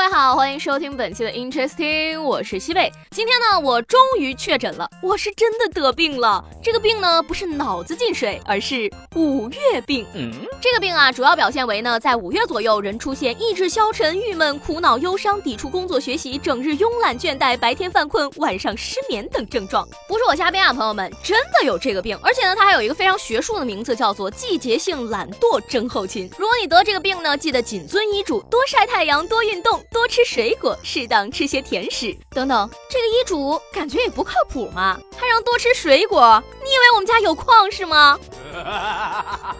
位好，欢迎收听本期的 Interesting，我是西贝。今天呢，我终于确诊了，我是真的得病了。这个病呢，不是脑子进水，而是五月病。嗯，这个病啊，主要表现为呢，在五月左右，人出现意志消沉、郁闷、苦恼、忧伤、抵触工作学习、整日慵懒倦怠、白天犯困、晚上失眠等症状。不是我瞎编啊，朋友们，真的有这个病，而且呢，它还有一个非常学术的名字，叫做季节性懒惰症候群。如果你得这个病呢，记得谨遵医嘱，多晒太阳，多运动。多吃水果，适当吃些甜食等等。这个医嘱感觉也不靠谱嘛，还让多吃水果？你以为我们家有矿是吗？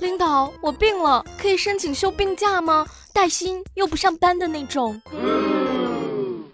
领导，我病了，可以申请休病假吗？带薪又不上班的那种。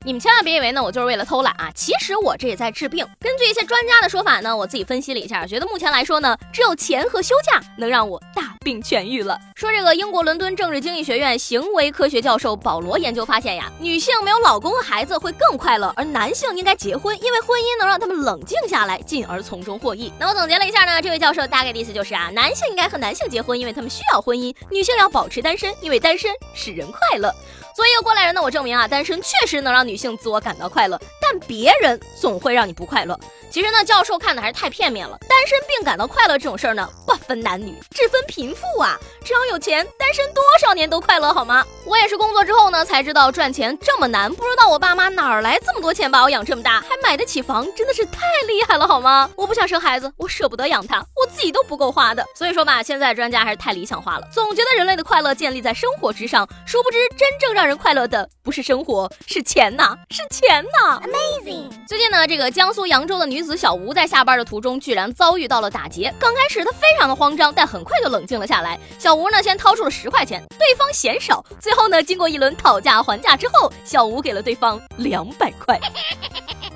你们千万别以为呢，我就是为了偷懒啊！其实我这也在治病。根据一些专家的说法呢，我自己分析了一下，觉得目前来说呢，只有钱和休假能让我大并痊愈了。说这个英国伦敦政治经济学院行为科学教授保罗研究发现呀，女性没有老公和孩子会更快乐，而男性应该结婚，因为婚姻能让他们冷静下来，进而从中获益。那我总结了一下呢，这位教授大概的意思就是啊，男性应该和男性结婚，因为他们需要婚姻；女性要保持单身，因为单身使人快乐。作为一个过来人呢，我证明啊，单身确实能让女性自我感到快乐，但别人总会让你不快乐。其实呢，教授看的还是太片面了。单身并感到快乐这种事儿呢，不分男女，只分贫富啊。只要有钱，单身多少年都快乐，好吗？我也是工作之后呢，才知道赚钱这么难。不知道我爸妈哪儿来这么多钱把我养这么大，还买得起房，真的是太厉害了，好吗？我不想生孩子，我舍不得养他，我自己都不够花的。所以说吧，现在专家还是太理想化了，总觉得人类的快乐建立在生活之上，殊不知真正让人快乐的不是生活，是钱呐，是钱呐。Amazing。最近呢，这个江苏扬州的女子小吴在下班的途中，居然遭遇到了打劫。刚开始她非常的慌张，但很快就冷静了下来。小吴呢，先掏出了十块钱，对方嫌少。最后呢，经过一轮讨价还价之后，小吴给了对方两百块。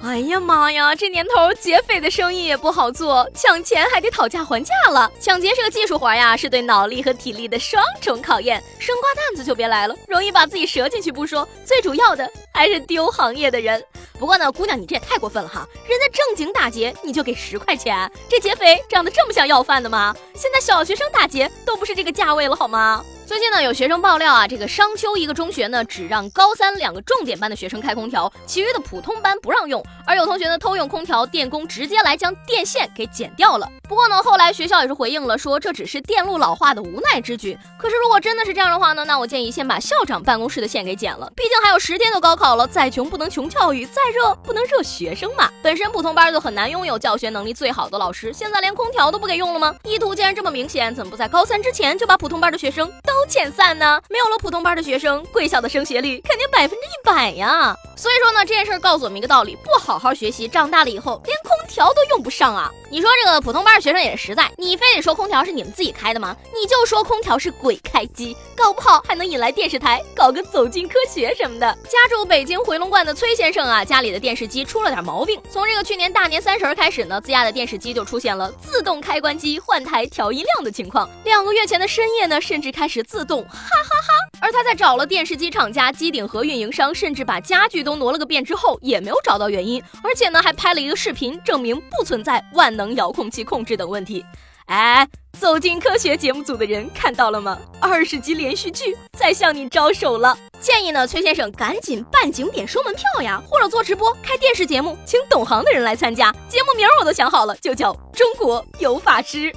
哎呀妈呀，这年头劫匪的生意也不好做，抢钱还得讨价还价了。抢劫是个技术活呀，是对脑力和体力的双重考验。生瓜蛋子就别来了，容易把自己折进去不说，最主要的还是丢行业的人。不过呢，姑娘你这也太过分了哈，人家正经打劫你就给十块钱，这劫匪长得这么像要饭的吗？现在小学生打劫都不是这个价位了好吗？最近呢，有学生爆料啊，这个商丘一个中学呢，只让高三两个重点班的学生开空调，其余的普通班不让用。而有同学呢偷用空调，电工直接来将电线给剪掉了。不过呢，后来学校也是回应了，说这只是电路老化的无奈之举。可是如果真的是这样的话呢，那我建议先把校长办公室的线给剪了，毕竟还有十天就高考了，再穷不能穷教育，再热不能热学生嘛。本身普通班就很难拥有教学能力最好的老师，现在连空调都不给用了吗？意图既然这么明显，怎么不在高三之前就把普通班的学生都？遣散呢？没有了普通班的学生，贵校的升学率肯定百分之一百呀。所以说呢，这件事告诉我们一个道理：不好好学习，长大了以后连空调都用不上啊！你说这个普通班学生也是实在，你非得说空调是你们自己开的吗？你就说空调是鬼开机，搞不好还能引来电视台搞个走进科学什么的。家住北京回龙观的崔先生啊，家里的电视机出了点毛病，从这个去年大年三十开始呢，自家的电视机就出现了自动开关机、换台、调音量的情况。两个月前的深夜呢，甚至开始自动哈哈哈。而他在找了电视机厂家、机顶盒运营商，甚至把家具都挪了个遍之后，也没有找到原因。而且呢，还拍了一个视频，证明不存在万能遥控器控制等问题。哎，走进科学节目组的人看到了吗？二十集连续剧在向你招手了。建议呢，崔先生赶紧办景点收门票呀，或者做直播开电视节目，请懂行的人来参加。节目名我都想好了，就叫《中国有法师》。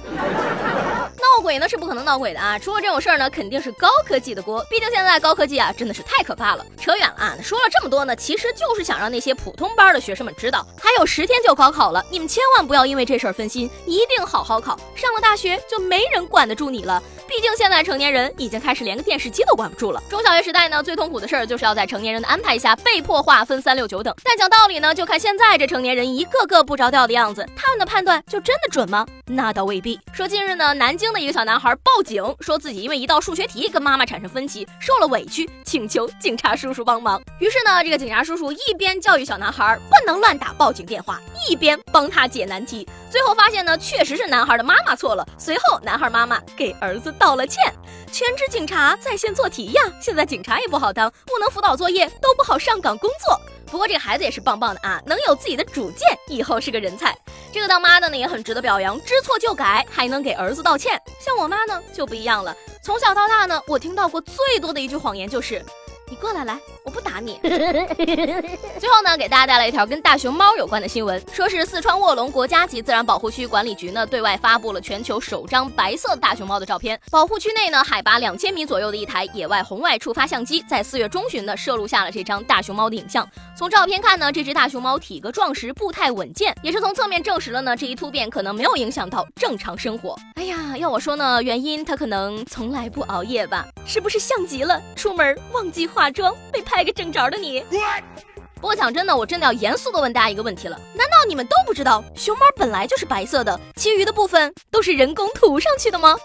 闹鬼呢是不可能闹鬼的啊！出了这种事儿呢，肯定是高科技的锅。毕竟现在高科技啊，真的是太可怕了。扯远了啊！说了这么多呢，其实就是想让那些普通班的学生们知道，还有十天就高考了，你们千万不要因为这事儿分心，一定好好考。上了大学就没人管得住你了。毕竟现在成年人已经开始连个电视机都管不住了。中小学时代呢，最痛苦的事儿就是要在成年人的安排下被迫划分三六九等。但讲道理呢，就看现在这成年人一个个不着调的样子，他们的判断就真的准吗？那倒未必。说近日呢，南京的一个小男孩报警，说自己因为一道数学题跟妈妈产生分歧，受了委屈，请求警察叔叔帮忙。于是呢，这个警察叔叔一边教育小男孩不能乱打报警电话。一边帮他解难题。最后发现呢，确实是男孩的妈妈错了。随后，男孩妈妈给儿子道了歉。全职警察在线做题呀，现在警察也不好当，不能辅导作业，都不好上岗工作。不过这孩子也是棒棒的啊，能有自己的主见，以后是个人才。这个当妈的呢也很值得表扬，知错就改，还能给儿子道歉。像我妈呢就不一样了，从小到大呢，我听到过最多的一句谎言就是。你过来，来，我不打你。最后呢，给大家带来一条跟大熊猫有关的新闻，说是四川卧龙国家级自然保护区管理局呢，对外发布了全球首张白色大熊猫的照片。保护区内呢，海拔两千米左右的一台野外红外触发相机，在四月中旬呢，摄录下了这张大熊猫的影像。从照片看呢，这只大熊猫体格壮实，步态稳健，也是从侧面证实了呢，这一突变可能没有影响到正常生活。哎呀，要我说呢，原因它可能从来不熬夜吧？是不是像极了出门忘记化妆被拍个正着的你？不过讲真的，我真的要严肃的问大家一个问题了：难道你们都不知道熊猫本来就是白色的，其余的部分都是人工涂上去的吗？